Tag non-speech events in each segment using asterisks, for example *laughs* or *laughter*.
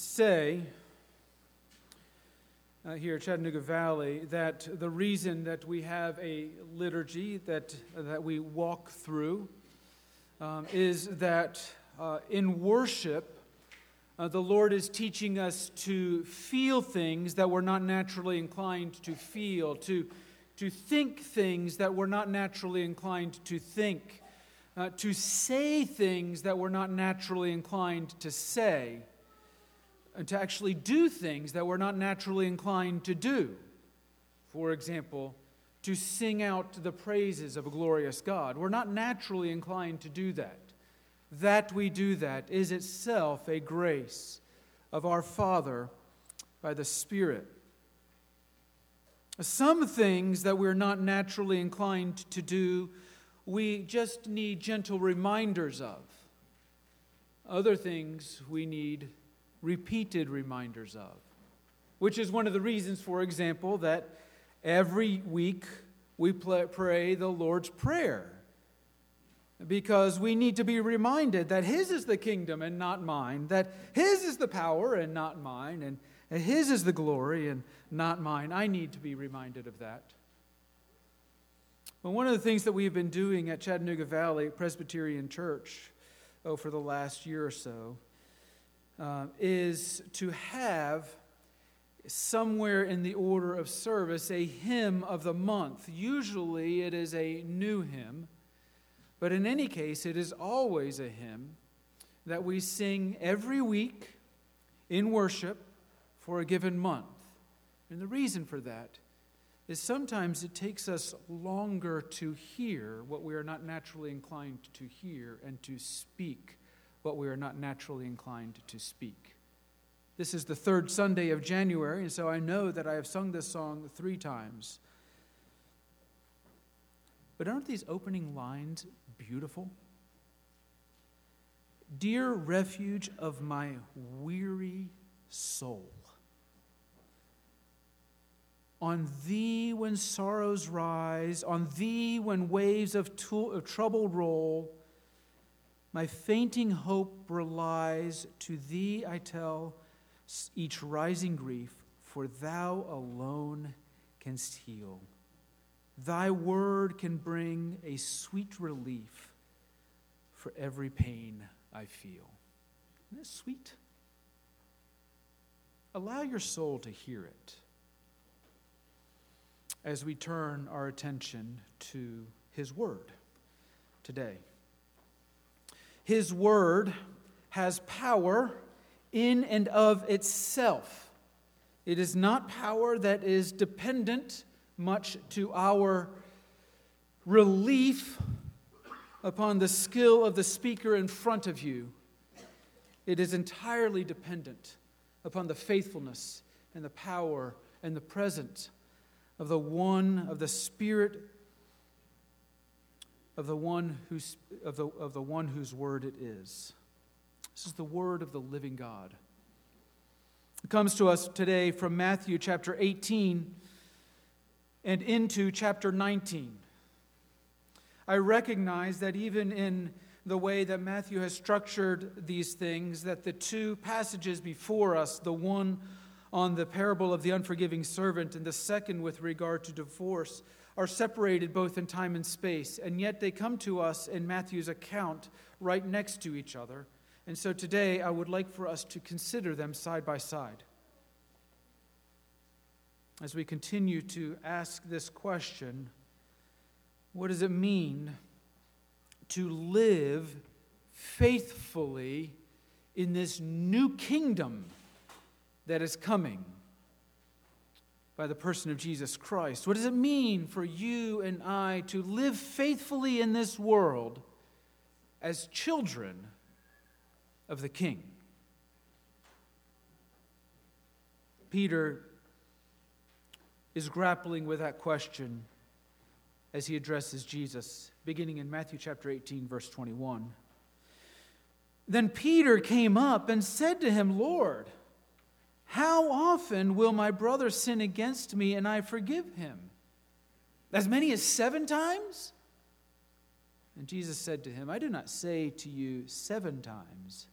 say uh, here at Chattanooga Valley that the reason that we have a liturgy that, that we walk through um, is that uh, in worship, uh, the Lord is teaching us to feel things that we're not naturally inclined to feel, to, to think things that we're not naturally inclined to think, uh, to say things that we're not naturally inclined to say Uh, to actually do things that we're not naturally inclined to do. For example, to sing out the praises of a glorious God. We're not naturally inclined to do that. That we do that is itself a grace of our Father by the Spirit. Some things that we're not naturally inclined to do, we just need gentle reminders of. Other things we need repeated reminders of. Which is one of the reasons, for example, that every week we pray the Lord's Prayer. Because we need to be reminded that His is the kingdom and not mine, that His is the power and not mine, and His is the glory and not mine. I need to be reminded of that. But one of the things that we've been doing at Chattanooga Valley Presbyterian Church oh, for the last year or so uh, is to have somewhere in the order of service a hymn of the month. Usually it is a new hymn, but in any case, it is always a hymn that we sing every week in worship for a given month. And the reason for that is sometimes it takes us longer to hear what we are not naturally inclined to hear and to speak what we are not naturally inclined to speak. This is the third Sunday of January, and so I know that I have sung this song three times. But aren't these opening lines beautiful? Dear refuge of my weary soul, on thee when sorrows rise, on thee when waves of, to- of trouble roll, my fainting hope relies. To thee I tell each rising grief, for thou alone canst heal. Thy word can bring a sweet relief for every pain I feel. Isn't that sweet? Allow your soul to hear it as we turn our attention to His Word today. His word has power in and of itself. It is not power that is dependent much to our relief upon the skill of the speaker in front of you. It is entirely dependent upon the faithfulness and the power and the presence of the one, of the Spirit of the one who's, of the, of the one whose word it is. This is the word of the living God. It comes to us today from Matthew chapter 18 and into chapter 19. I recognize that even in the way that Matthew has structured these things, that the two passages before us, the one on the parable of the unforgiving servant and the second with regard to divorce, are separated both in time and space, and yet they come to us in Matthew's account right next to each other. And so today I would like for us to consider them side by side. As we continue to ask this question, what does it mean to live faithfully in this new kingdom that is coming? By the person of Jesus Christ. What does it mean for you and I to live faithfully in this world as children of the King? Peter is grappling with that question as he addresses Jesus, beginning in Matthew chapter 18, verse 21. Then Peter came up and said to him, Lord, how often will my brother sin against me and I forgive him? As many as seven times? And Jesus said to him, I do not say to you seven times,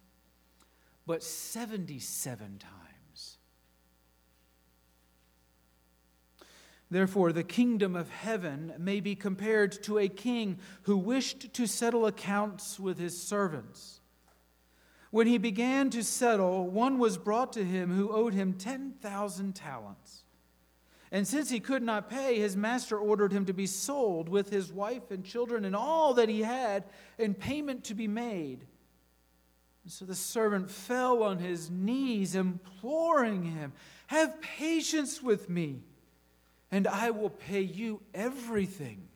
but 77 times. Therefore, the kingdom of heaven may be compared to a king who wished to settle accounts with his servants. When he began to settle, one was brought to him who owed him 10,000 talents. And since he could not pay, his master ordered him to be sold with his wife and children and all that he had, and payment to be made. And so the servant fell on his knees, imploring him, Have patience with me, and I will pay you everything.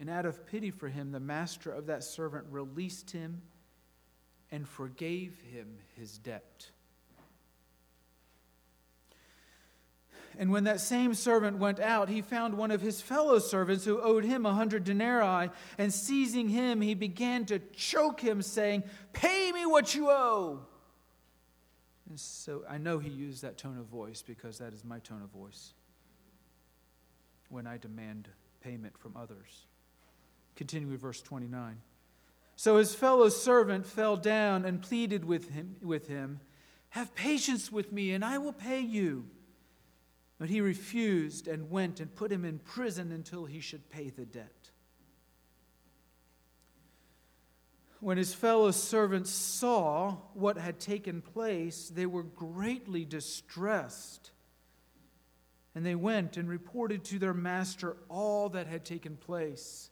And out of pity for him, the master of that servant released him and forgave him his debt. And when that same servant went out, he found one of his fellow servants who owed him a hundred denarii. And seizing him, he began to choke him, saying, Pay me what you owe. And so I know he used that tone of voice because that is my tone of voice when I demand payment from others. Continue with verse 29. So his fellow servant fell down and pleaded with him, with him Have patience with me, and I will pay you. But he refused and went and put him in prison until he should pay the debt. When his fellow servants saw what had taken place, they were greatly distressed. And they went and reported to their master all that had taken place.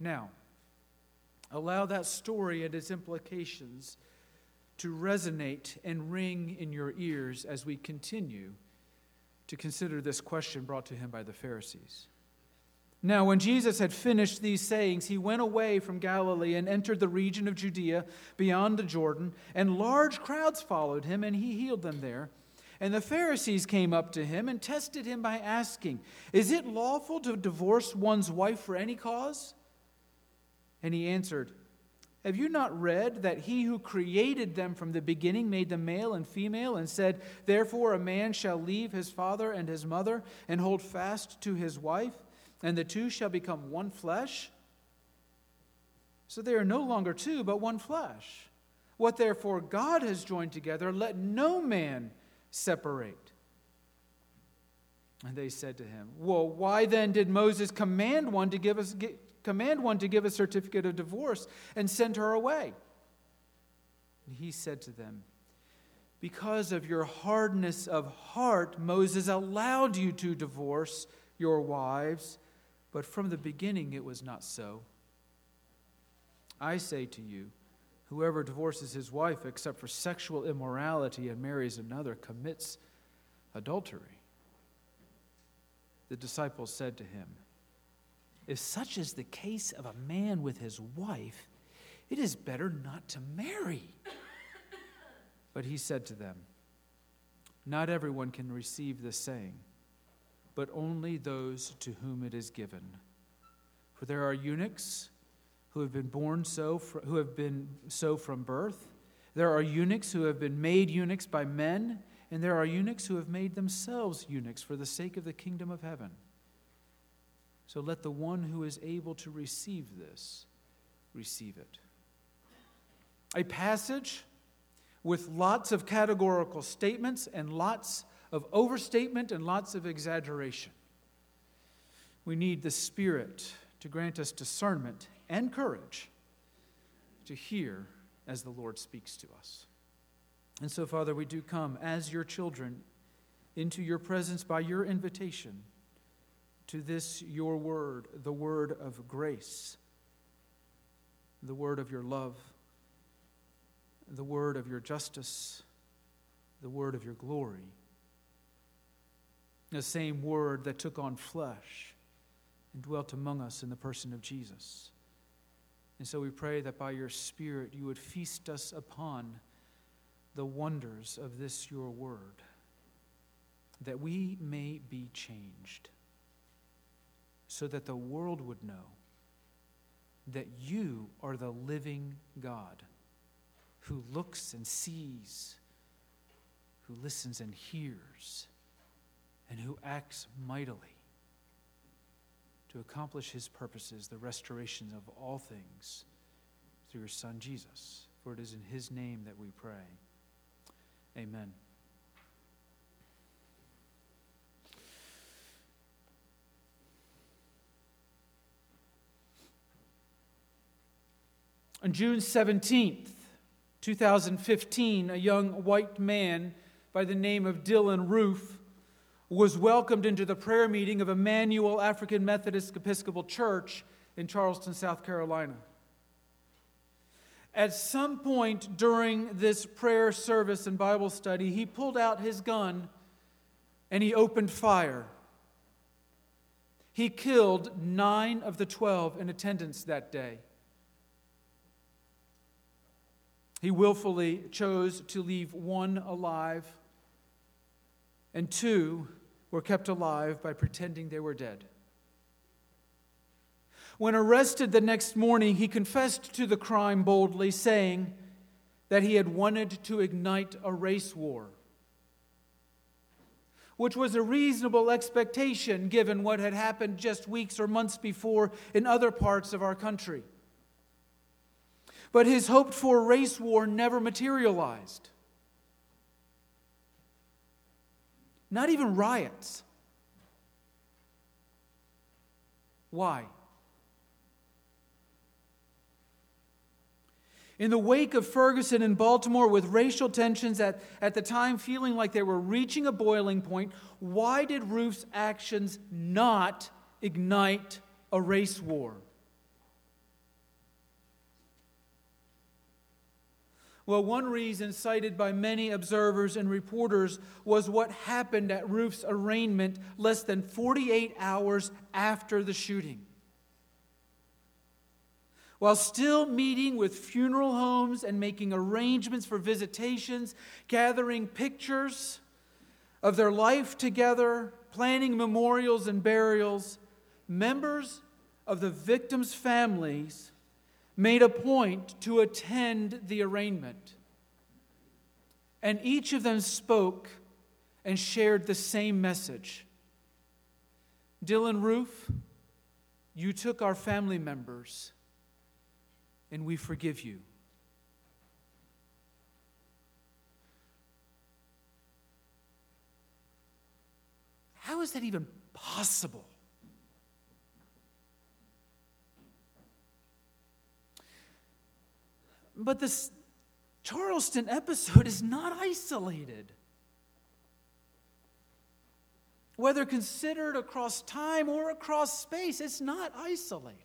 Now, allow that story and its implications to resonate and ring in your ears as we continue to consider this question brought to him by the Pharisees. Now, when Jesus had finished these sayings, he went away from Galilee and entered the region of Judea beyond the Jordan, and large crowds followed him, and he healed them there. And the Pharisees came up to him and tested him by asking, Is it lawful to divorce one's wife for any cause? And he answered, have you not read that he who created them from the beginning made them male and female, and said, Therefore a man shall leave his father and his mother, and hold fast to his wife, and the two shall become one flesh? So they are no longer two, but one flesh. What therefore God has joined together, let no man separate. And they said to him, Well, why then did Moses command one to give us command one to give a certificate of divorce and send her away. And he said to them, Because of your hardness of heart, Moses allowed you to divorce your wives, but from the beginning it was not so. I say to you, whoever divorces his wife except for sexual immorality and marries another commits adultery. The disciples said to him, if such is the case of a man with his wife, it is better not to marry. But he said to them, Not everyone can receive this saying, but only those to whom it is given. For there are eunuchs who have been born so, who have been so from birth. There are eunuchs who have been made eunuchs by men, and there are eunuchs who have made themselves eunuchs for the sake of the kingdom of heaven. So let the one who is able to receive this receive it. A passage with lots of categorical statements and lots of overstatement and lots of exaggeration. We need the Spirit to grant us discernment and courage to hear as the Lord speaks to us. And so, Father, we do come as your children into your presence by your invitation to this your word, the word of grace, the word of your love, the word of your justice, the word of your glory. The same word that took on flesh and dwelt among us in the person of Jesus. And so we pray that by your Spirit you would feast us upon the wonders of this your word, that we may be changed, so that the world would know that you are the living God who looks and sees, who listens and hears, and who acts mightily to accomplish his purposes, the restoration of all things through your Son Jesus. For it is in his name that we pray. Amen. On June 17th, 2015, a young white man by the name of Dylann Roof was welcomed into the prayer meeting of Emanuel African Methodist Episcopal Church in Charleston, South Carolina. At some point during this prayer service and Bible study, he pulled out his gun and he opened fire. He killed nine of the 12 in attendance that day. He willfully chose to leave one alive, and two were kept alive by pretending they were dead. When arrested the next morning, he confessed to the crime boldly, saying that he had wanted to ignite a race war, which was a reasonable expectation given what had happened just weeks or months before in other parts of our country. But his hoped for race war never materialized. Not even riots. Why? In the wake of Ferguson and Baltimore, with racial tensions at, at the time feeling like they were reaching a boiling point, why did Roof's actions not ignite a race war? Well, one reason cited by many observers and reporters was what happened at Roof's arraignment less than 48 hours after the shooting. While still meeting with funeral homes and making arrangements for visitations, gathering pictures of their life together, planning memorials and burials, members of the victims' families made a point to attend the arraignment. And each of them spoke and shared the same message Dylann Roof, you took our family members, and we forgive you. How is that even possible? But this Charleston episode is not isolated. Whether considered across time or across space, it's not isolated.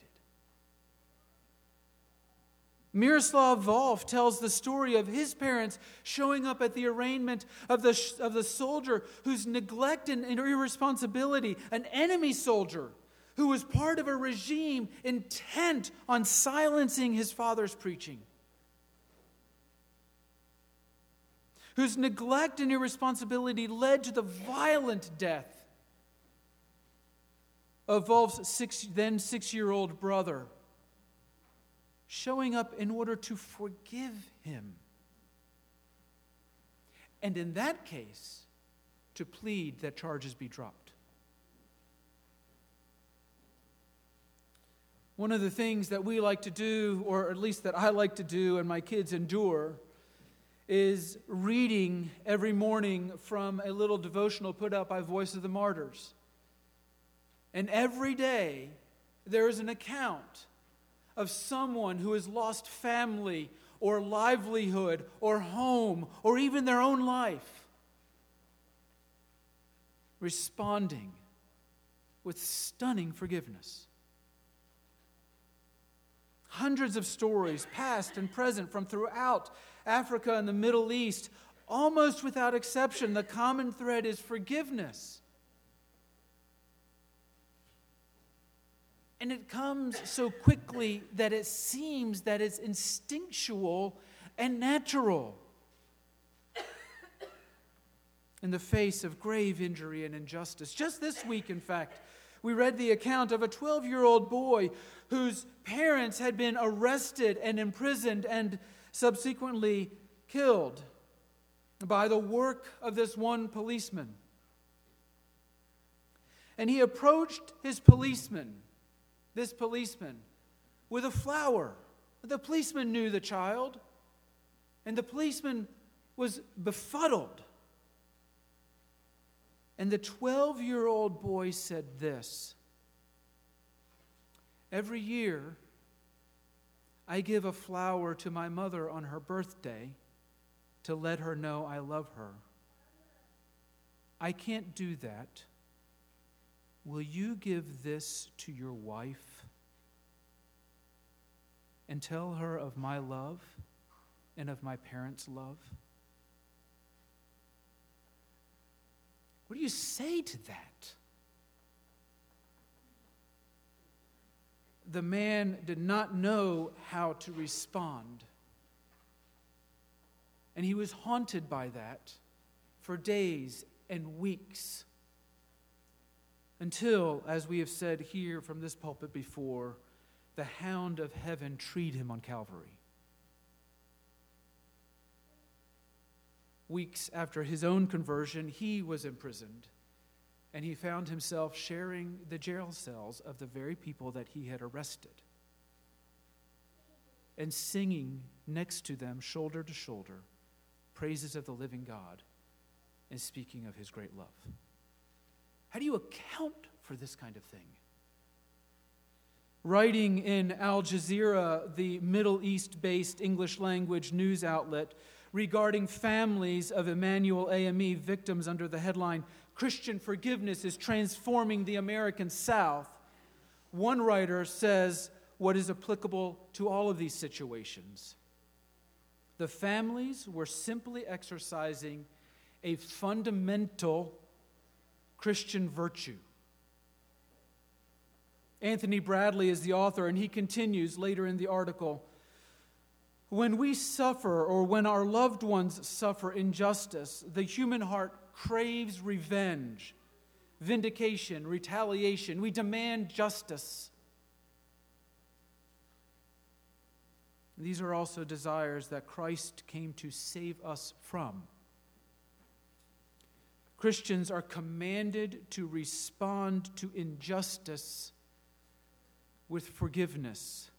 Miroslav Volf tells the story of his parents showing up at the arraignment of the, of the soldier whose neglect and irresponsibility, an enemy soldier who was part of a regime intent on silencing his father's preaching. Whose neglect and irresponsibility led to the violent death of Volf's six, then six year old brother, showing up in order to forgive him. And in that case, to plead that charges be dropped. One of the things that we like to do, or at least that I like to do and my kids endure, is reading every morning from a little devotional put out by Voice of the Martyrs. And every day there is an account of someone who has lost family or livelihood or home or even their own life, responding with stunning forgiveness. Hundreds of stories, past and present, from throughout Africa and the Middle East, almost without exception, the common thread is forgiveness. and it comes so quickly that it seems that it's instinctual and natural. In the face of grave injury and injustice. Just this week, in fact, we read the account of a 12 year old boy whose parents had been arrested and imprisoned and subsequently killed by the work of this one policeman. And he approached his policeman, this policeman, with a flower. The policeman knew the child, and the policeman was befuddled. And the 12 year old boy said this Every year, I give a flower to my mother on her birthday to let her know I love her. I can't do that. Will you give this to your wife and tell her of my love and of my parents' love? What do you say to that? the man did not know how to respond. And he was haunted by that for days and weeks. Until, as we have said here from this pulpit before, the hound of heaven treed him on Calvary. Weeks after his own conversion, he was imprisoned and he found himself sharing the jail cells of the very people that he had arrested and singing next to them, shoulder to shoulder, praises of the living God and speaking of his great love. How do you account for this kind of thing? Writing in Al Jazeera, the Middle East based English language news outlet, regarding families of Emanuel AME victims under the headline Christian forgiveness is transforming the American South, one writer says what is applicable to all of these situations. The families were simply exercising a fundamental Christian virtue. Anthony Bradley is the author, and he continues later in the article. When we suffer or when our loved ones suffer injustice, the human heart craves revenge, vindication, retaliation. We demand justice. These are also desires that Christ came to save us from. Christians are commanded to respond to injustice with forgiveness.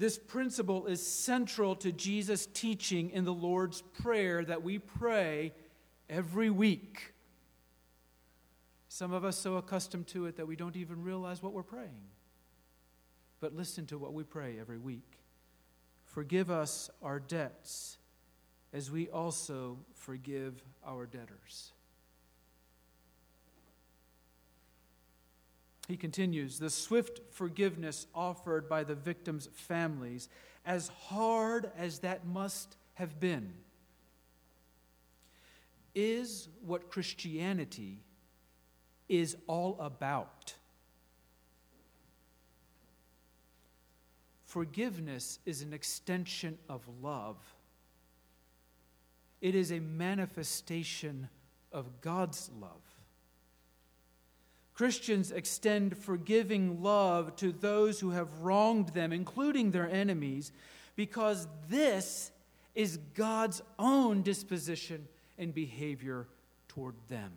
This principle is central to Jesus' teaching in the Lord's Prayer that we pray every week. Some of us so accustomed to it that we don't even realize what we're praying. But listen to what we pray every week. Forgive us our debts as we also forgive our debtors. He continues the swift forgiveness offered by the victims' families, as hard as that must have been is what Christianity is all about. Forgiveness is an extension of love. It is a manifestation of God's love. Christians extend forgiving love to those who have wronged them, including their enemies, because this is God's own disposition and behavior toward them.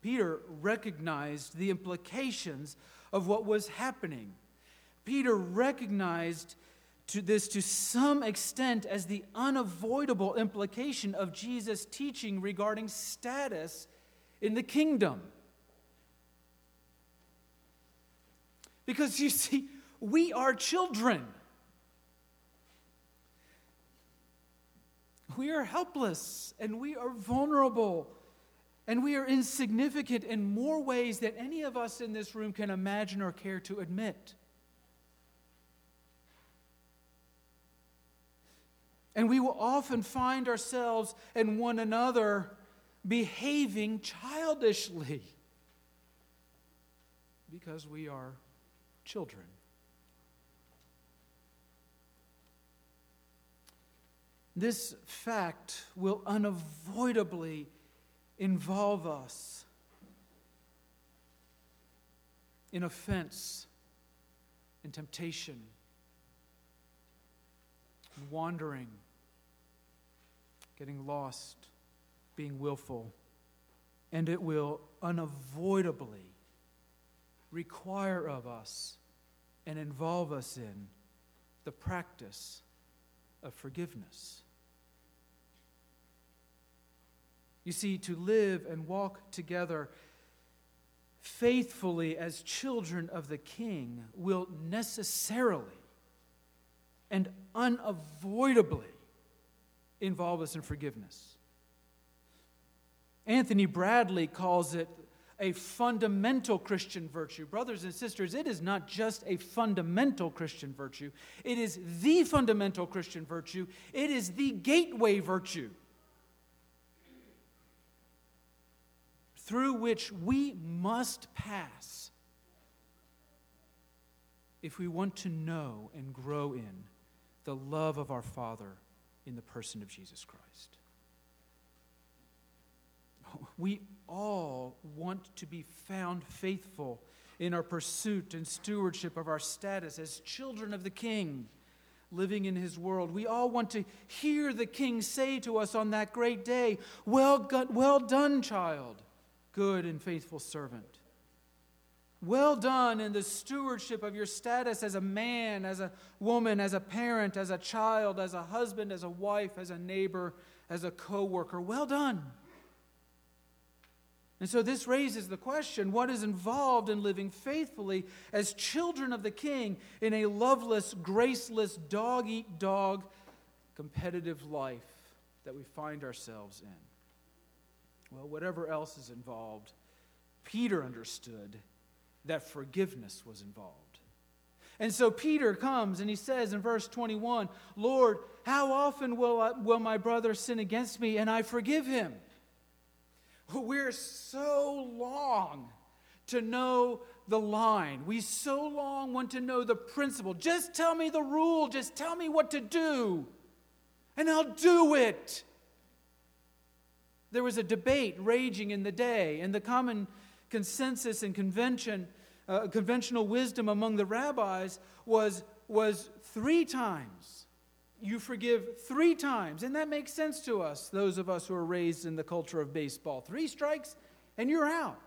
Peter recognized the implications of what was happening. Peter recognized to this to some extent as the unavoidable implication of Jesus' teaching regarding status in the kingdom. Because you see, we are children. We are helpless and we are vulnerable and we are insignificant in more ways than any of us in this room can imagine or care to admit. And we will often find ourselves and one another behaving childishly because we are children. This fact will unavoidably involve us in offense, and temptation, wandering, getting lost, being willful, and it will unavoidably require of us and involve us in the practice of forgiveness. You see, to live and walk together faithfully as children of the King will necessarily and unavoidably involve us in forgiveness. Anthony Bradley calls it a fundamental Christian virtue. Brothers and sisters, it is not just a fundamental Christian virtue, it is the fundamental Christian virtue, it is the gateway virtue. through which we must pass if we want to know and grow in the love of our Father in the person of Jesus Christ. We all want to be found faithful in our pursuit and stewardship of our status as children of the King living in his world. We all want to hear the King say to us on that great day, Well, well done, child good and faithful servant. Well done in the stewardship of your status as a man, as a woman, as a parent, as a child, as a husband, as a wife, as a neighbor, as a co worker. Well done. And so this raises the question what is involved in living faithfully as children of the king in a loveless, graceless, dog eat dog competitive life that we find ourselves in? well, whatever else is involved, Peter understood that forgiveness was involved. And so Peter comes and he says in verse 21 Lord, how often will, I, will my brother sin against me and I forgive him? We're so long to know the line. We so long want to know the principle. Just tell me the rule, just tell me what to do, and I'll do it. There was a debate raging in the day, and the common consensus and convention, uh, conventional wisdom among the rabbis was, was three times. You forgive three times. And that makes sense to us, those of us who are raised in the culture of baseball. Three strikes, and you're out.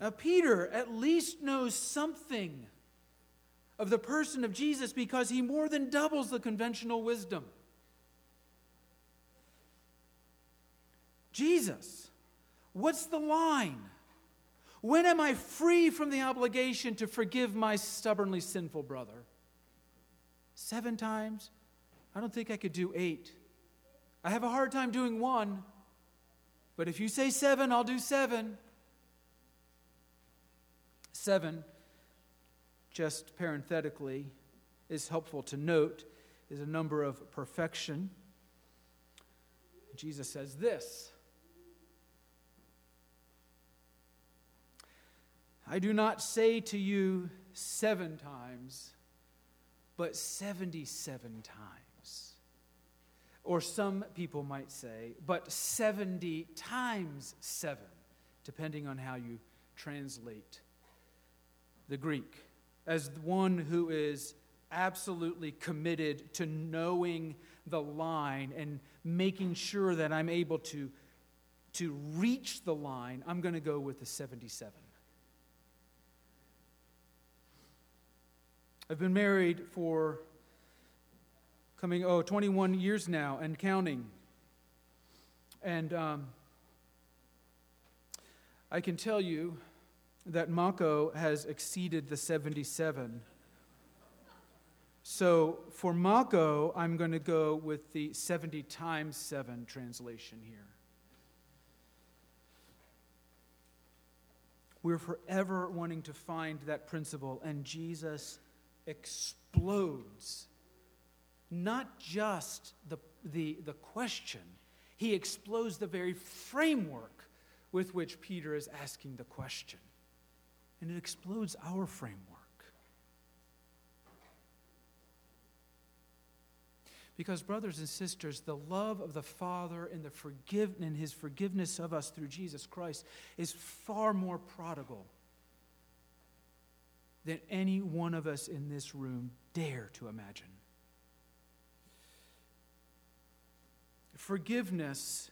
Now, Peter at least knows something of the person of Jesus because he more than doubles the conventional wisdom. Jesus, what's the line? When am I free from the obligation to forgive my stubbornly sinful brother? Seven times? I don't think I could do eight. I have a hard time doing one, but if you say seven, I'll do seven. Seven, just parenthetically, is helpful to note, is a number of perfection. Jesus says this I do not say to you seven times, but 77 times. Or some people might say, but 70 times seven, depending on how you translate the Greek. As one who is absolutely committed to knowing the line and making sure that I'm able to, to reach the line, I'm going to go with the 77. I've been married for coming, oh, 21 years now and counting. And um, I can tell you that Mako has exceeded the 77. So for Mako, I'm going to go with the 70 times 7 translation here. We're forever wanting to find that principle, and Jesus explodes not just the, the, the question, he explodes the very framework with which Peter is asking the question. And it explodes our framework. Because, brothers and sisters, the love of the Father and, the forgive- and his forgiveness of us through Jesus Christ is far more prodigal than any one of us in this room dare to imagine. Forgiveness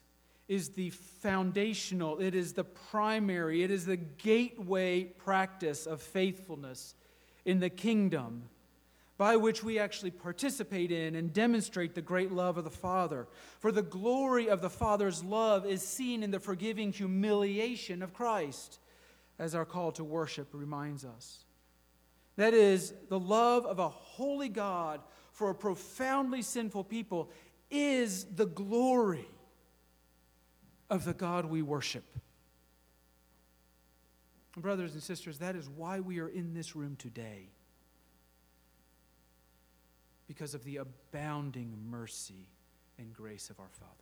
is the foundational, it is the primary, it is the gateway practice of faithfulness in the kingdom by which we actually participate in and demonstrate the great love of the Father. For the glory of the Father's love is seen in the forgiving humiliation of Christ, as our call to worship reminds us. That is, the love of a holy God for a profoundly sinful people is the glory of the God we worship. Brothers and sisters, that is why we are in this room today. Because of the abounding mercy and grace of our Father.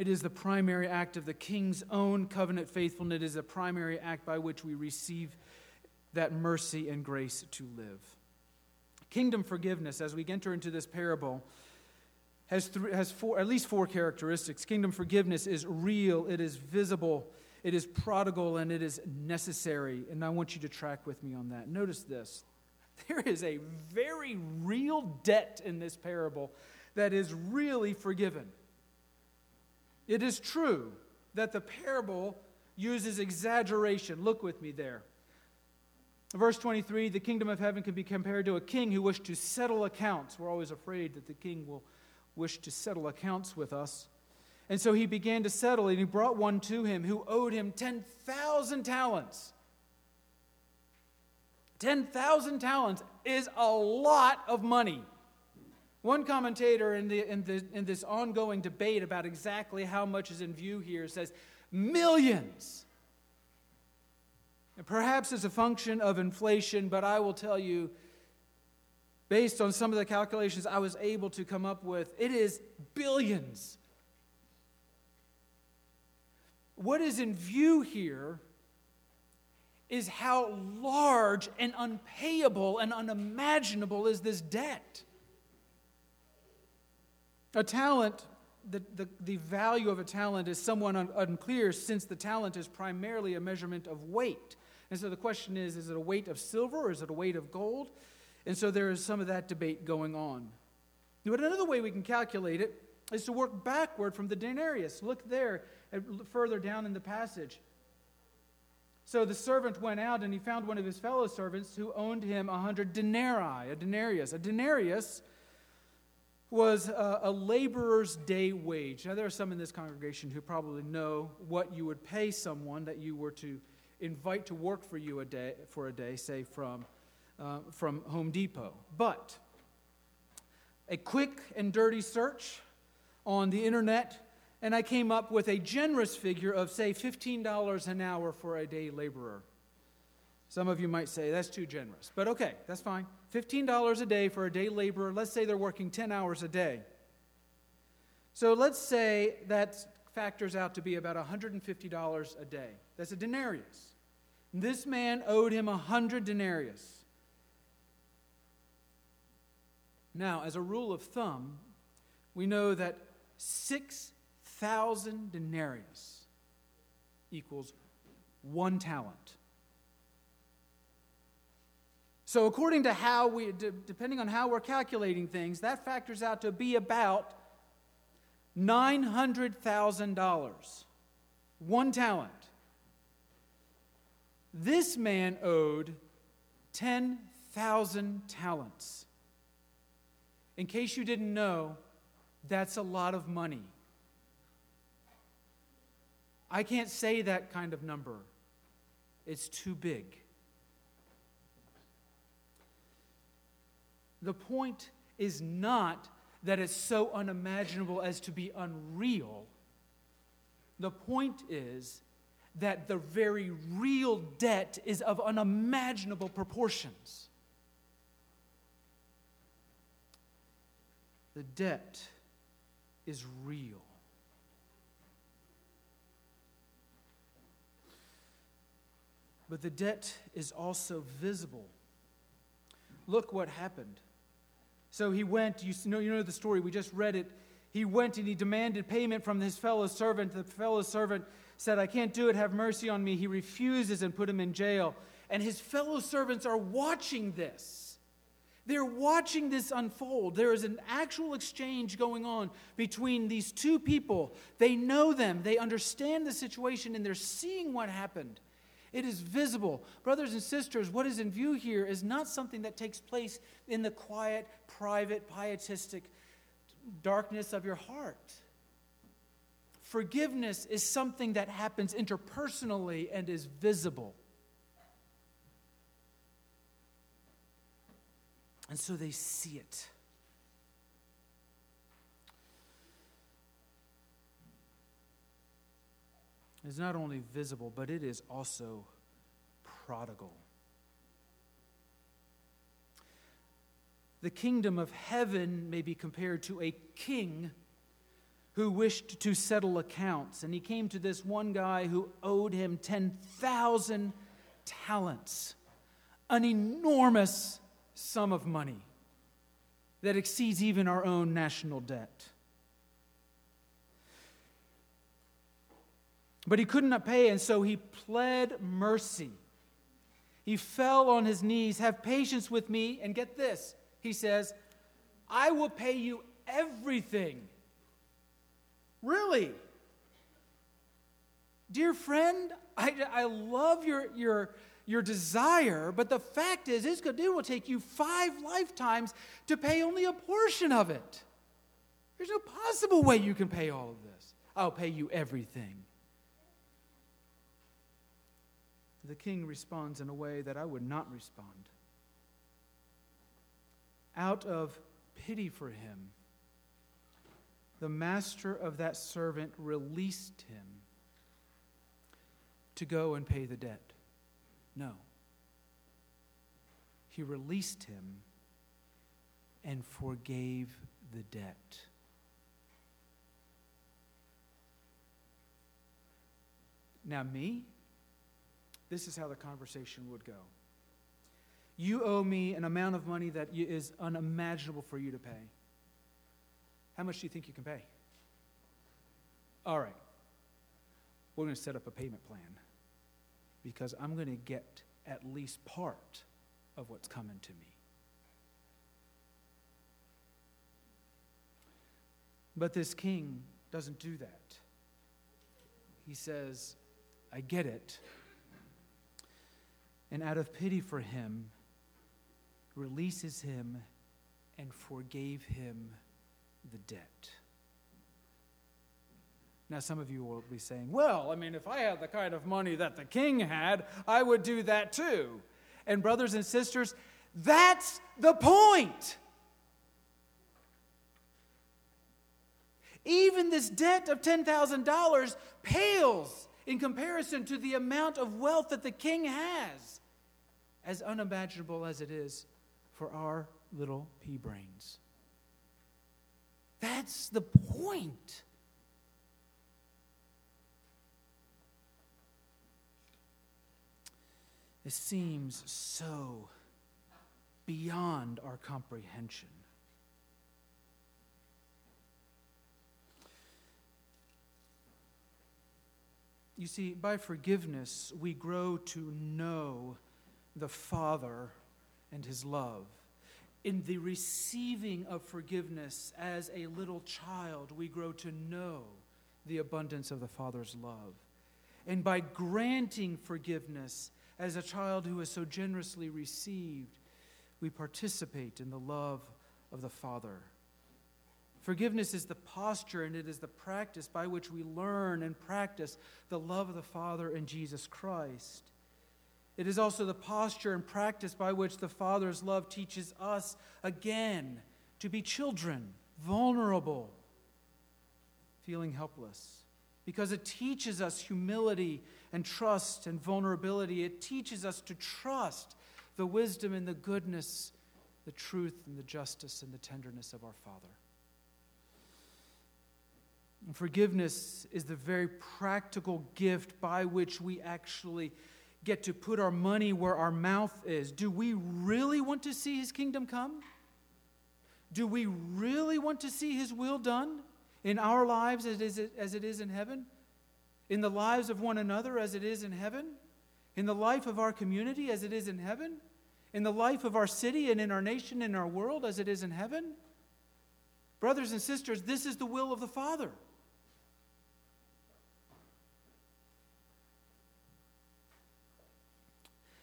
It is the primary act of the king's own covenant faithfulness. It is a primary act by which we receive that mercy and grace to live. Kingdom forgiveness, as we enter into this parable, has, three, has four, at least four characteristics. Kingdom forgiveness is real, it is visible, it is prodigal, and it is necessary. And I want you to track with me on that. Notice this *laughs* there is a very real debt in this parable that is really forgiven. It is true that the parable uses exaggeration. Look with me there. Verse 23 the kingdom of heaven can be compared to a king who wished to settle accounts. We're always afraid that the king will wish to settle accounts with us. And so he began to settle, and he brought one to him who owed him 10,000 talents. 10,000 talents is a lot of money. One commentator in, the, in, the, in this ongoing debate about exactly how much is in view here says millions. And perhaps as a function of inflation, but I will tell you, based on some of the calculations I was able to come up with, it is billions. What is in view here is how large and unpayable and unimaginable is this debt. A talent, the, the, the value of a talent is somewhat un, unclear since the talent is primarily a measurement of weight. And so the question is is it a weight of silver or is it a weight of gold? And so there is some of that debate going on. But another way we can calculate it is to work backward from the denarius. Look there, further down in the passage. So the servant went out and he found one of his fellow servants who owned him a hundred denarii, a denarius. A denarius was a, a, laborer's day wage. Now, there are some in this congregation who probably know what you would pay someone that you were to invite to work for you a day, for a day, say from, uh, from Home Depot. But a quick and dirty search on the internet, and I came up with a generous figure of, say, $15 an hour for a day laborer. Some of you might say that's too generous, but okay, that's fine. $15 a day for a day laborer. Let's say they're working 10 hours a day. So let's say that factors out to be about $150 a day. That's a denarius. This man owed him a 100 denarius. Now, as a rule of thumb, we know that 6,000 denarius equals one talent. So, according to how we, depending on how we're calculating things, that factors out to be about $900,000. One talent. This man owed 10,000 talents. In case you didn't know, that's a lot of money. I can't say that kind of number, it's too big. The point is not that it's so unimaginable as to be unreal. The point is that the very real debt is of unimaginable proportions. The debt is real. But the debt is also visible. Look what happened. So he went, you know, you know the story, we just read it. He went and he demanded payment from his fellow servant. The fellow servant said, I can't do it, have mercy on me. He refuses and put him in jail. And his fellow servants are watching this. They're watching this unfold. There is an actual exchange going on between these two people. They know them, they understand the situation, and they're seeing what happened. It is visible. Brothers and sisters, what is in view here is not something that takes place in the quiet, private, pietistic darkness of your heart. Forgiveness is something that happens interpersonally and is visible. And so they see it. It's not only visible, but it is also prodigal. The kingdom of heaven may be compared to a king who wished to settle accounts. And he came to this one guy who owed him 10,000 talents, an enormous sum of money that exceeds even our own national debt. But he could not pay, and so he pled mercy. He fell on his knees, Have patience with me, and get this. He says, I will pay you everything. Really? Dear friend, I, I love your, your, your desire, but the fact is, this going, it will take you five lifetimes to pay only a portion of it. There's no possible way you can pay all of this. I'll pay you everything. The king responds in a way that I would not respond. Out of pity for him, the master of that servant released him to go and pay the debt. No. He released him and forgave the debt. Now, me, this is how the conversation would go. You owe me an amount of money that is unimaginable for you to pay. How much do you think you can pay? All right. We're going to set up a payment plan because I'm going to get at least part of what's coming to me. But this king doesn't do that. He says, I get it. And out of pity for him, releases him and forgave him the debt. Now, some of you will be saying, well, I mean, if I had the kind of money that the king had, I would do that too. And, brothers and sisters, that's the point. Even this debt of $10,000 pales in comparison to the amount of wealth that the king has, as unimaginable as it is for our little pea brains. That's the point. It seems so beyond our comprehension. You see, by forgiveness, we grow to know the Father and His love. In the receiving of forgiveness as a little child, we grow to know the abundance of the Father's love. And by granting forgiveness as a child who has so generously received, we participate in the love of the Father. Forgiveness is the posture and it is the practice by which we learn and practice the love of the Father in Jesus Christ. It is also the posture and practice by which the Father's love teaches us again to be children, vulnerable, feeling helpless. Because it teaches us humility and trust and vulnerability. It teaches us to trust the wisdom and the goodness, the truth and the justice and the tenderness of our Father. Forgiveness is the very practical gift by which we actually get to put our money where our mouth is. Do we really want to see his kingdom come? Do we really want to see his will done in our lives as it is, in heaven? In the lives of one another as it is in heaven? In the life of our community as it is in heaven? In the life of our city and in our nation and our world as it is in heaven? Brothers and sisters, this is the will of the Father.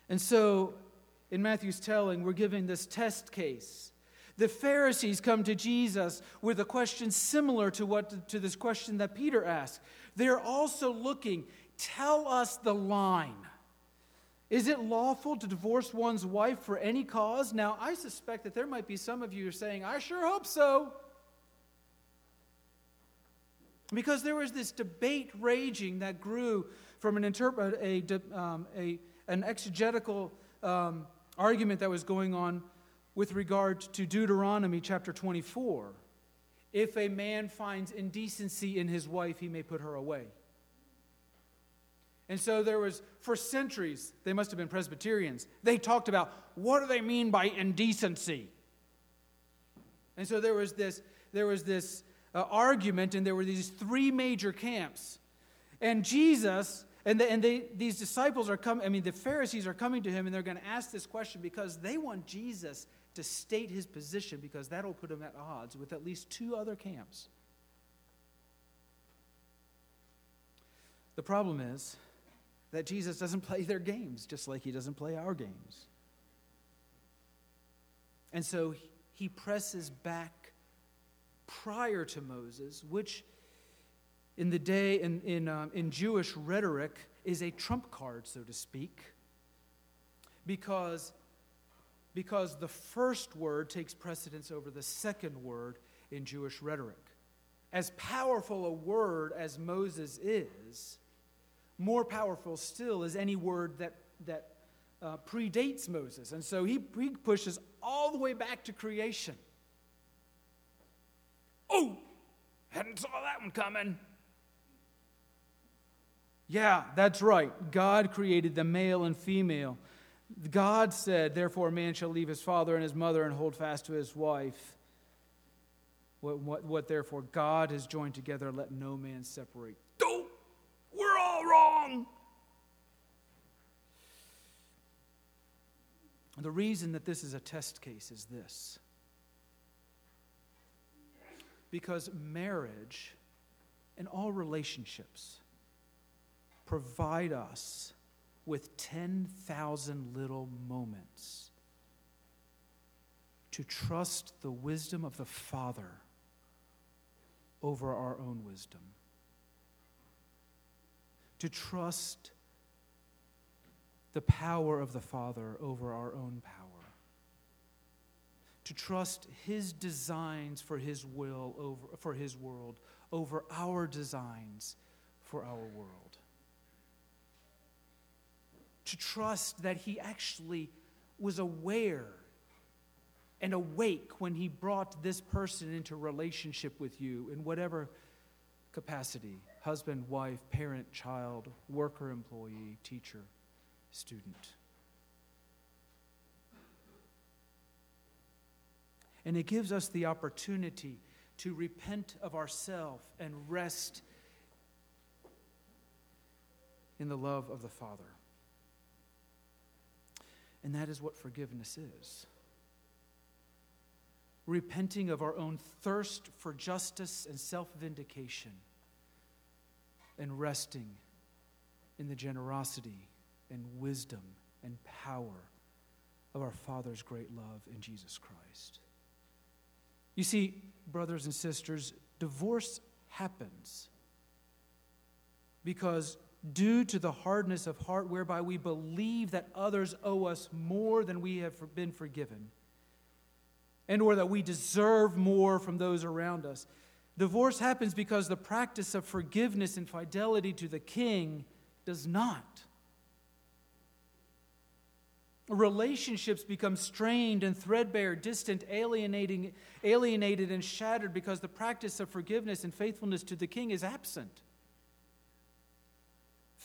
And so, in Matthew's telling, we're given this test case. The Pharisees come to Jesus with a question similar to, what, to this question that Peter asked. They're also looking, tell us the line. Is it lawful to divorce one's wife for any cause? Now, I suspect that there might be some of you saying, I sure hope so. Because there was this debate raging that grew from an interpret a, um, a an exegetical um, argument that was going on with regard to Deuteronomy chapter 24. If a man finds indecency in his wife, he may put her away. And so there was, for centuries, they must have been Presbyterians, they talked about what do they mean by indecency? And so there was this, there was this uh, argument, and there were these three major camps. And Jesus and, the, and they, these disciples are coming, I mean, the Pharisees are coming to him and they're going to ask this question because they want Jesus to state his position because that'll put him at odds with at least two other camps. The problem is that Jesus doesn't *laughs* play their games just like he doesn't play our games. And so he presses back prior to Moses, which in the day, in, in, um, in Jewish rhetoric, is a trump card, so to speak, because, because the first word takes precedence over the second word in Jewish rhetoric. As powerful a word as Moses is, more powerful still is any word that, that uh, predates Moses. And so he, he pushes all the way back to creation. Oh, hadn't saw that one coming. Yeah, that's right. God created the male and female. God said, Therefore, a man shall leave his father and his mother and hold fast to his wife. What, what, what therefore God has joined together, let no man separate. Don't! We're all wrong! The reason that this is a test case is this because marriage and all relationships provide us with 10,000 little moments to trust the wisdom of the Father over our own wisdom, to trust the power of the Father over our own power, to trust His designs for His will over, for His world over our designs for our world to trust that he actually was aware and awake when he brought this person into relationship with you in whatever capacity husband, wife, parent, child, worker, employee, teacher, student. And it gives us the opportunity to repent of ourself and rest in the love of the Father. And that is what forgiveness is repenting of our own thirst for justice and self vindication, and resting in the generosity and wisdom and power of our Father's great love in Jesus Christ. You see, brothers and sisters, divorce happens because due to the hardness of heart whereby we believe that others owe us more than we have been forgiven and or that we deserve more from those around us divorce happens because the practice of forgiveness and fidelity to the king does not Relationships become strained and threadbare, distant, alienating, alienated, and shattered because the practice of forgiveness and faithfulness to the king is absent.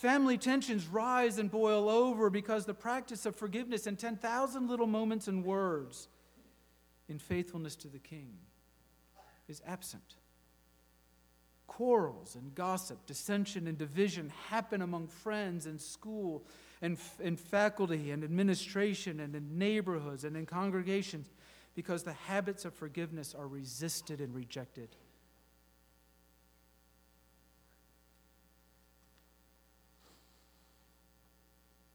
Family tensions rise and boil over because the practice of forgiveness and 10,000 little moments and words in faithfulness to the king is absent. Quarrels and gossip, dissension and division happen among friends and school and, and faculty and administration and in neighborhoods and in congregations because the habits of forgiveness are resisted and rejected.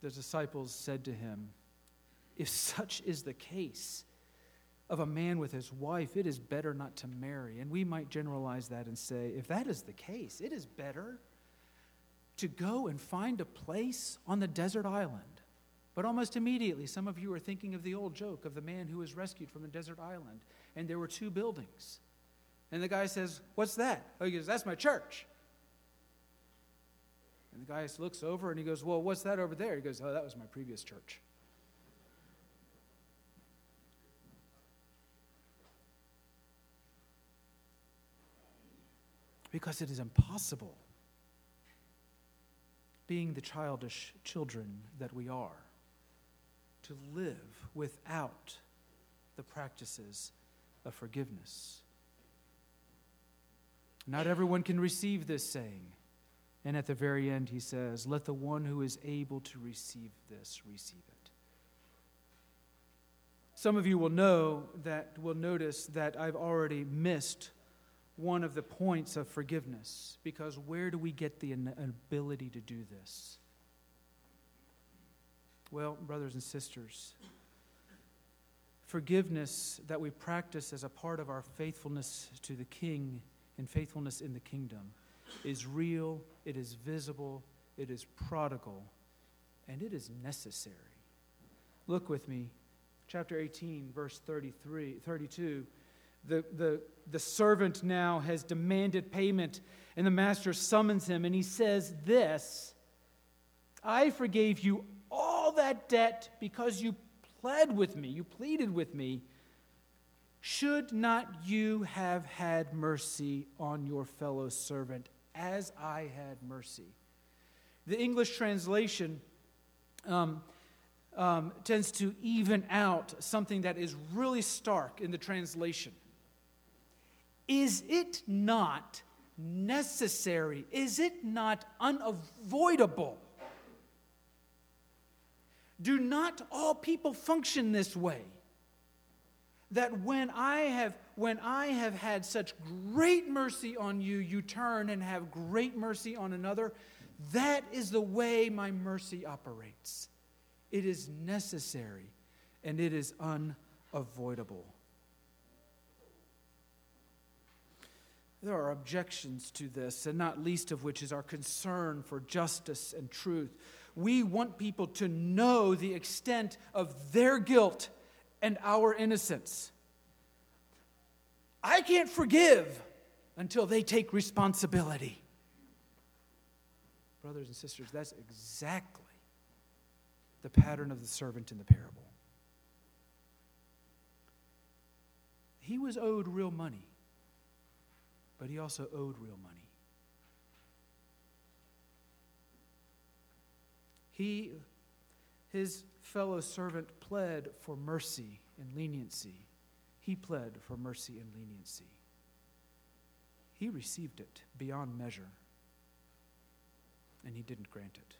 The disciples said to him, If such is the case of a man with his wife, it is better not to marry. And we might generalize that and say, if that is the case, it is better to go and find a place on the desert island. But almost immediately, some of you are thinking of the old joke of the man who was rescued from a desert island, and there were two buildings. And the guy says, What's that? Oh, he goes, That's my church. And the guy looks over and he goes, Well, what's that over there? He goes, Oh, that was my previous church. Because it is impossible being the childish children that we are, to live without the practices of forgiveness. Not everyone can receive this saying. And at the very end, he says, Let the one who is able to receive this receive it. Some of you will know that, will notice that I've already missed one of the points of forgiveness because where do we get the ability to do this? Well, brothers and sisters, forgiveness that we practice as a part of our faithfulness to the King and faithfulness in the kingdom is real, it is visible, it is prodigal, and it is necessary. Look with me, chapter 18, verse 33, 32 the, the, the servant now has demanded payment, and the master summons him, and he says, This I forgave you all that debt because you pled with me, you pleaded with me. Should not you have had mercy on your fellow servant as I had mercy? The English translation um, um, tends to even out something that is really stark in the translation. Is it not necessary? Is it not unavoidable? Do not all people function this way? That when I have when I have had such great mercy on you, you turn and have great mercy on another. That is the way my mercy operates. It is necessary and it is unavoidable. There are objections to this, and not least of which is our concern for justice and truth. We want people to know the extent of their guilt and our innocence. I can't forgive until they take responsibility. Brothers and sisters, that's exactly the pattern of the servant in the parable. He was owed real money but he also owed real money. He, his fellow servant, pled for mercy and leniency. He pled for mercy and leniency. He received it beyond measure, and he didn't grant it.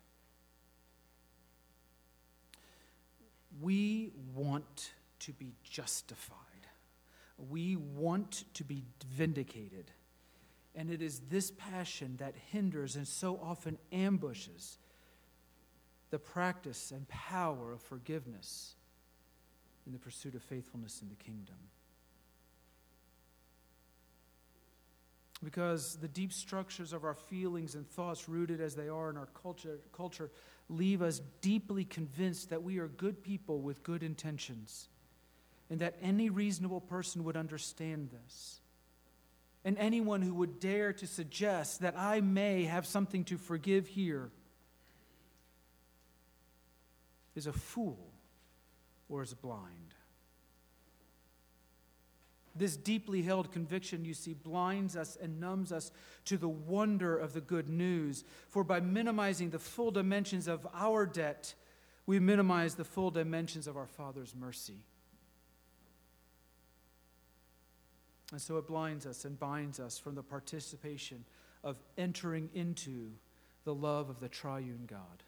We want to be justified. We want to be vindicated. And it is this passion that hinders and so often ambushes the practice and power of forgiveness in the pursuit of faithfulness in the kingdom. Because the deep structures of our feelings and thoughts, rooted as they are in our culture, culture, leave us deeply convinced that we are good people with good intentions, and that any reasonable person would understand this and anyone who would dare to suggest that I may have something to forgive here is a fool or is blind. This deeply held conviction, you see, blinds us and numbs us to the wonder of the good news. For by minimizing the full dimensions of our debt, we minimize the full dimensions of our Father's mercy. And so it blinds us and binds us from the participation of entering into the love of the triune God,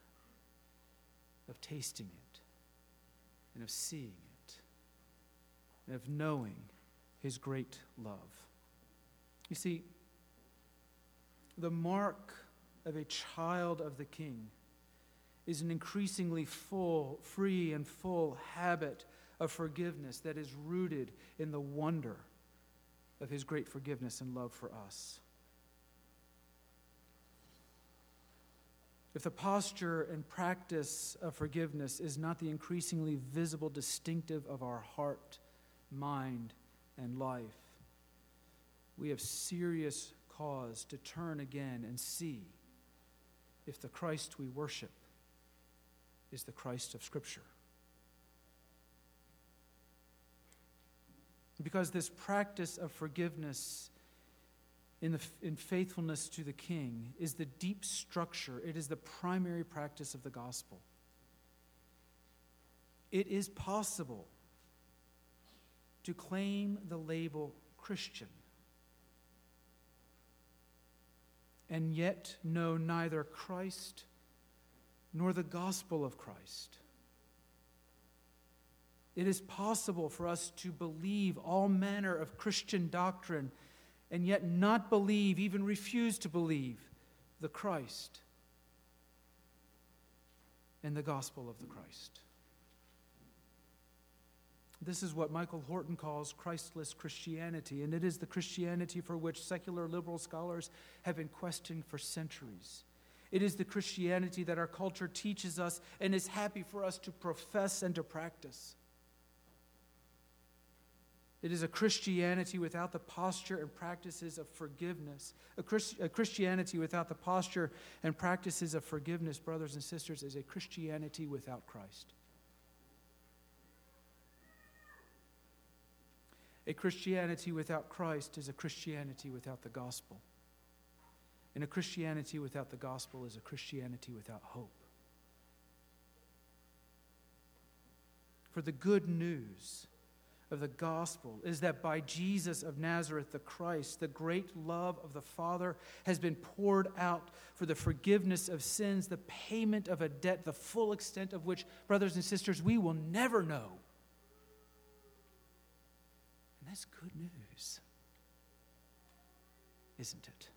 of tasting it, and of seeing it, and of knowing his great love. You see, the mark of a child of the king is an increasingly full, free, and full habit of forgiveness that is rooted in the wonder of his great forgiveness and love for us. If the posture and practice of forgiveness is not the increasingly visible distinctive of our heart, mind, and life, we have serious cause to turn again and see if the Christ we worship is the Christ of Scripture. Because this practice of forgiveness in, the, in faithfulness to the King is the deep structure, it is the primary practice of the gospel. It is possible to claim the label Christian and yet know neither Christ nor the gospel of Christ. It is possible for us to believe all manner of Christian doctrine and yet not believe, even refuse to believe, the Christ and the gospel of the Christ. This is what Michael Horton calls Christless Christianity, and it is the Christianity for which secular liberal scholars have been questioning for centuries. It is the Christianity that our culture teaches us and is happy for us to profess and to practice. It is a Christianity without the posture and practices of forgiveness. A, Christ, a, Christianity without the posture and practices of forgiveness, brothers and sisters, is a Christianity without Christ. A Christianity without Christ is a Christianity without the gospel. And a Christianity without the gospel is a Christianity without hope. For the good news of the gospel is that by Jesus of Nazareth, the Christ, the great love of the Father has been poured out for the forgiveness of sins, the payment of a debt, the full extent of which, brothers and sisters, we will never know. That's good news, isn't it?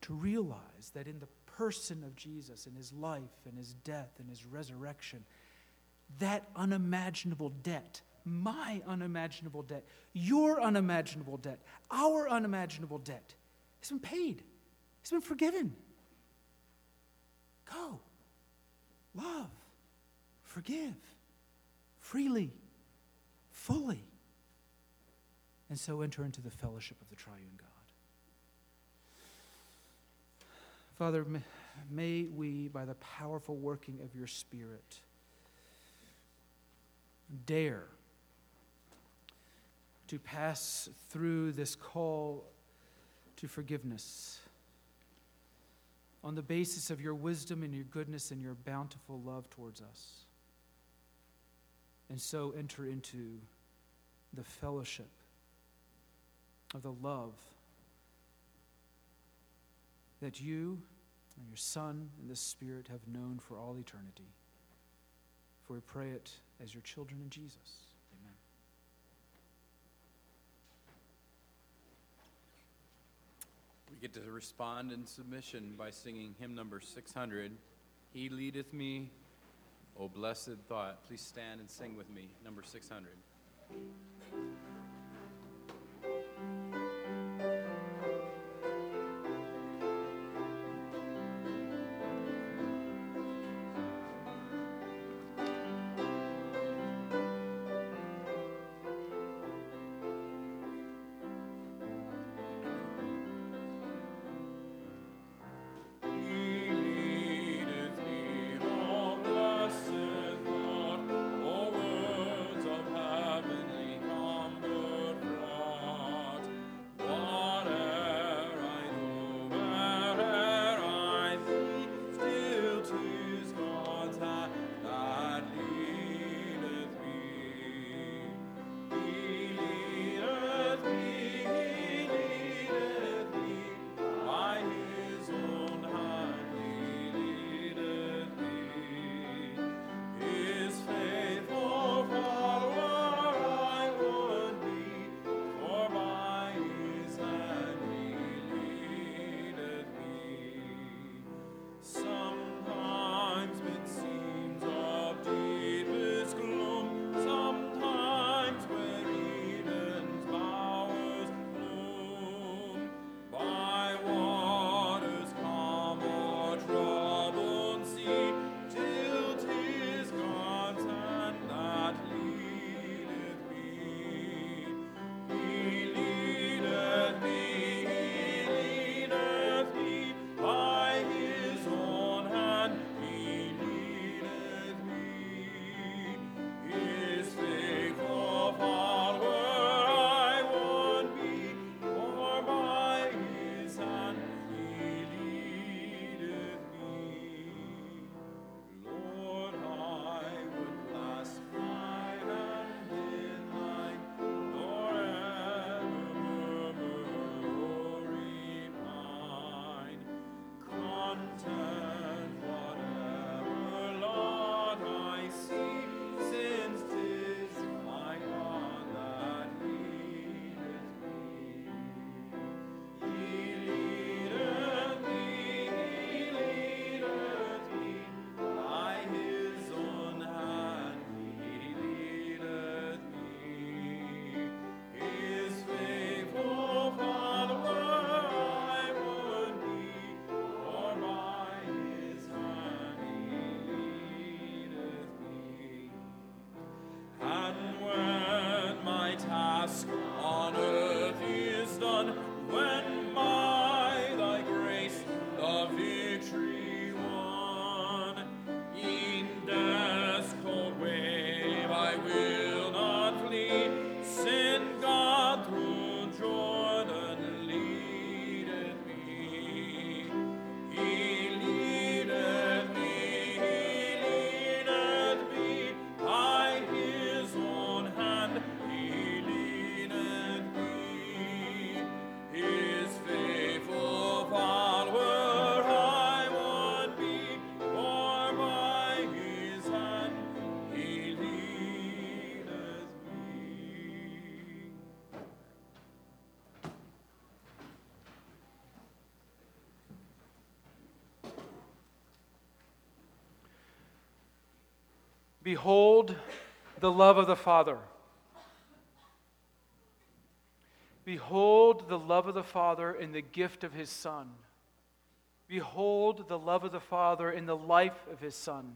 To realize that in the person of Jesus, in his life and his death and his resurrection, that unimaginable debt, my unimaginable debt, your unimaginable debt, our unimaginable debt, has been paid, has been forgiven. Go, love, forgive. Freely fully. And so enter into the fellowship of the triune God. Father, may we, by the powerful working of your Spirit, dare to pass through this call to forgiveness on the basis of your wisdom and your goodness and your bountiful love towards us. And so enter into the fellowship of the love that you and your Son and the Spirit have known for all eternity. For we pray it as your children in Jesus. Amen. We get to respond in submission by singing hymn number 600 He leadeth me, O blessed thought. Please stand and sing with me, number 600. Behold the love of the Father. Behold the love of the Father in the gift of his Son. Behold the love of the Father in the life of his Son.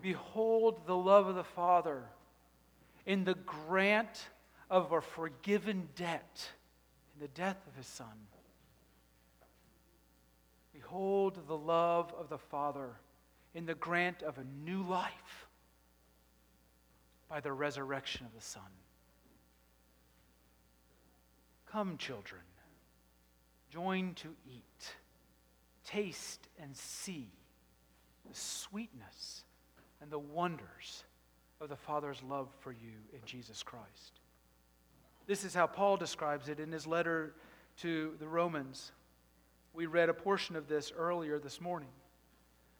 Behold the love of the Father in the grant of a forgiven debt in the death of his Son. Behold the love of the Father in the grant of a new life by the resurrection of the Son. Come, children, join to eat, taste, and see the sweetness and the wonders of the Father's love for you in Jesus Christ. This is how Paul describes it in his letter to the Romans. We read a portion of this earlier this morning.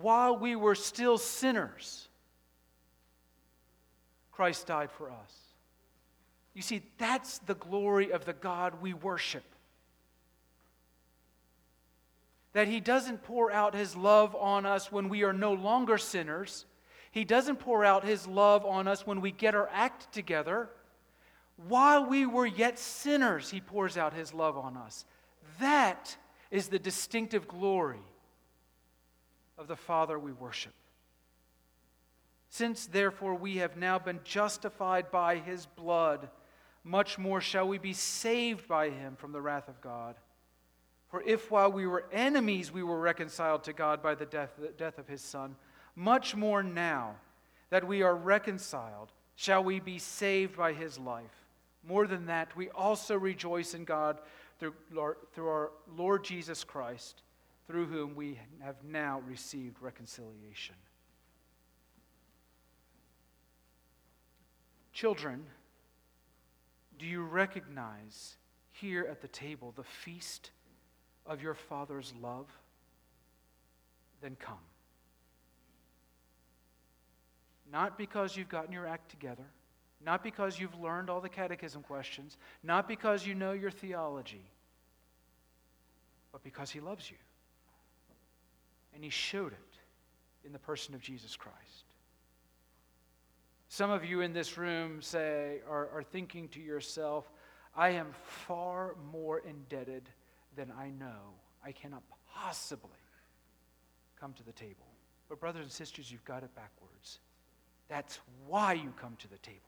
while we were still sinners, Christ died for us. You see, that's the glory of the God we worship. That He doesn't pour out His love on us when we are no longer sinners. He doesn't pour out His love on us when we get our act together. While we were yet sinners, He pours out His love on us. That is the distinctive glory of the Father we worship. Since, therefore, we have now been justified by his blood, much more shall we be saved by him from the wrath of God. For if while we were enemies we were reconciled to God by the death, the death of his Son, much more now that we are reconciled shall we be saved by his life. More than that, we also rejoice in God through, through our Lord Jesus Christ through whom we have now received reconciliation. Children, do you recognize here at the table the feast of your Father's love? Then come. Not because you've gotten your act together, not because you've learned all the catechism questions, not because you know your theology, but because He loves you. And he showed it in the person of Jesus Christ. Some of you in this room say, are, are thinking to yourself, I am far more indebted than I know. I cannot possibly come to the table. But, brothers and sisters, you've got it backwards. That's why you come to the table.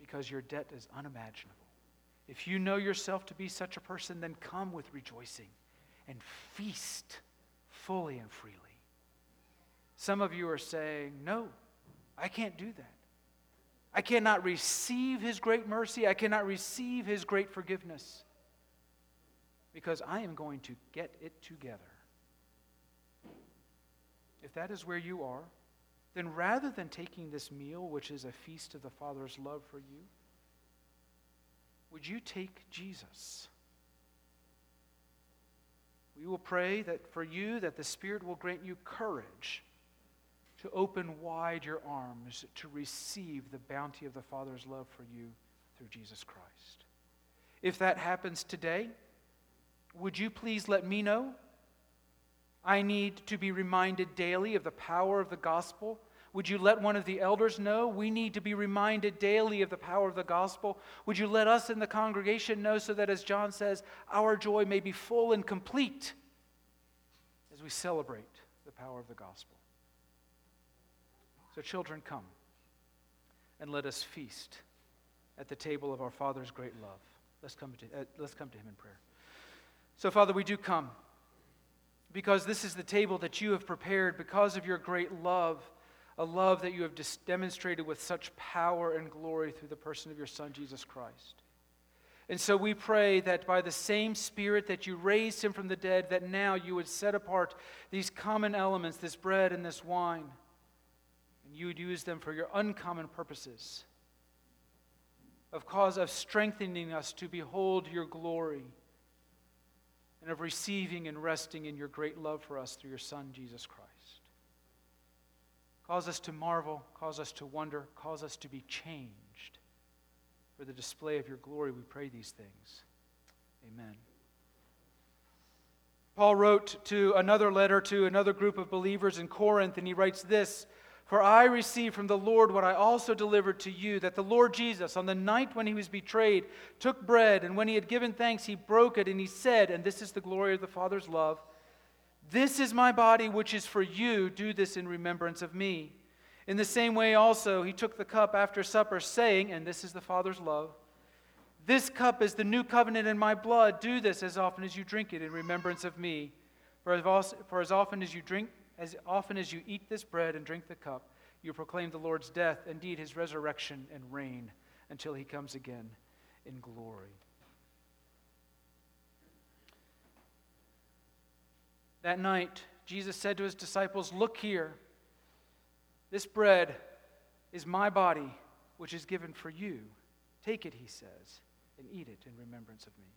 Because your debt is unimaginable. If you know yourself to be such a person, then come with rejoicing and feast fully and freely. Some of you are saying, No, I can't do that. I cannot receive His great mercy. I cannot receive His great forgiveness because I am going to get it together. If that is where you are, then rather than taking this meal, which is a feast of the Father's love for you, would you take Jesus? We will pray that for you that the Spirit will grant you courage to open wide your arms to receive the bounty of the Father's love for you through Jesus Christ. If that happens today, would you please let me know? I need to be reminded daily of the power of the gospel Would you let one of the elders know? We need to be reminded daily of the power of the gospel. Would you let us in the congregation know so that, as John says, our joy may be full and complete as we celebrate the power of the gospel? So, children, come and let us feast at the table of our Father's great love. Let's come to, uh, let's come to Him in prayer. So, Father, we do come because this is the table that you have prepared because of your great love, a love that you have demonstrated with such power and glory through the person of your Son, Jesus Christ. And so we pray that by the same Spirit that you raised him from the dead, that now you would set apart these common elements, this bread and this wine, and you would use them for your uncommon purposes of cause of strengthening us to behold your glory and of receiving and resting in your great love for us through your Son, Jesus Christ. Cause us to marvel, cause us to wonder, cause us to be changed. For the display of your glory, we pray these things. Amen. Paul wrote to another letter to another group of believers in Corinth, and he writes this for I received from the Lord what I also delivered to you that the Lord Jesus, on the night when he was betrayed, took bread, and when he had given thanks, he broke it, and he said, And this is the glory of the Father's love This is my body, which is for you. Do this in remembrance of me. In the same way, also, he took the cup after supper, saying, And this is the Father's love This cup is the new covenant in my blood. Do this as often as you drink it in remembrance of me. For as often as you drink, as often as you eat this bread and drink the cup, you proclaim the Lord's death, indeed his resurrection and reign, until he comes again in glory. That night, Jesus said to his disciples, Look here, this bread is my body, which is given for you. Take it, he says, and eat it in remembrance of me.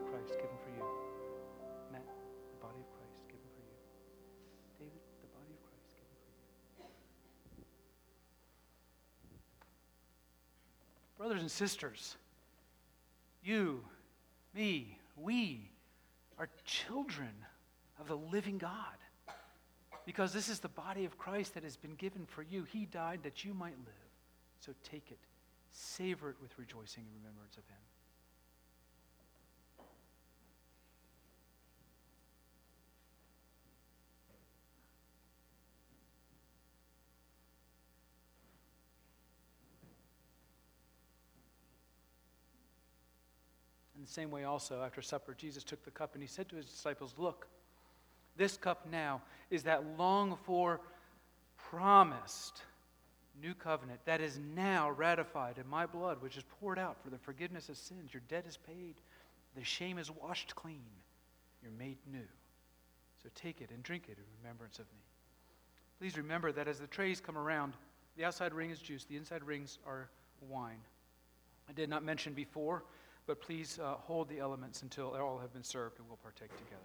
Of Christ given for you. Matt, the body of Christ given for you. David, the body of Christ given for you. Brothers and sisters, you, me, we are children of the living God. Because this is the body of Christ that has been given for you. He died that you might live. So take it, savor it with rejoicing and remembrance of Him. Same way, also, after supper, Jesus took the cup and he said to his disciples, Look, this cup now is that long for promised new covenant that is now ratified in my blood, which is poured out for the forgiveness of sins. Your debt is paid, the shame is washed clean, you're made new. So take it and drink it in remembrance of me. Please remember that as the trays come around, the outside ring is juice, the inside rings are wine. I did not mention before, but please uh, hold the elements until they all have been served and we'll partake together.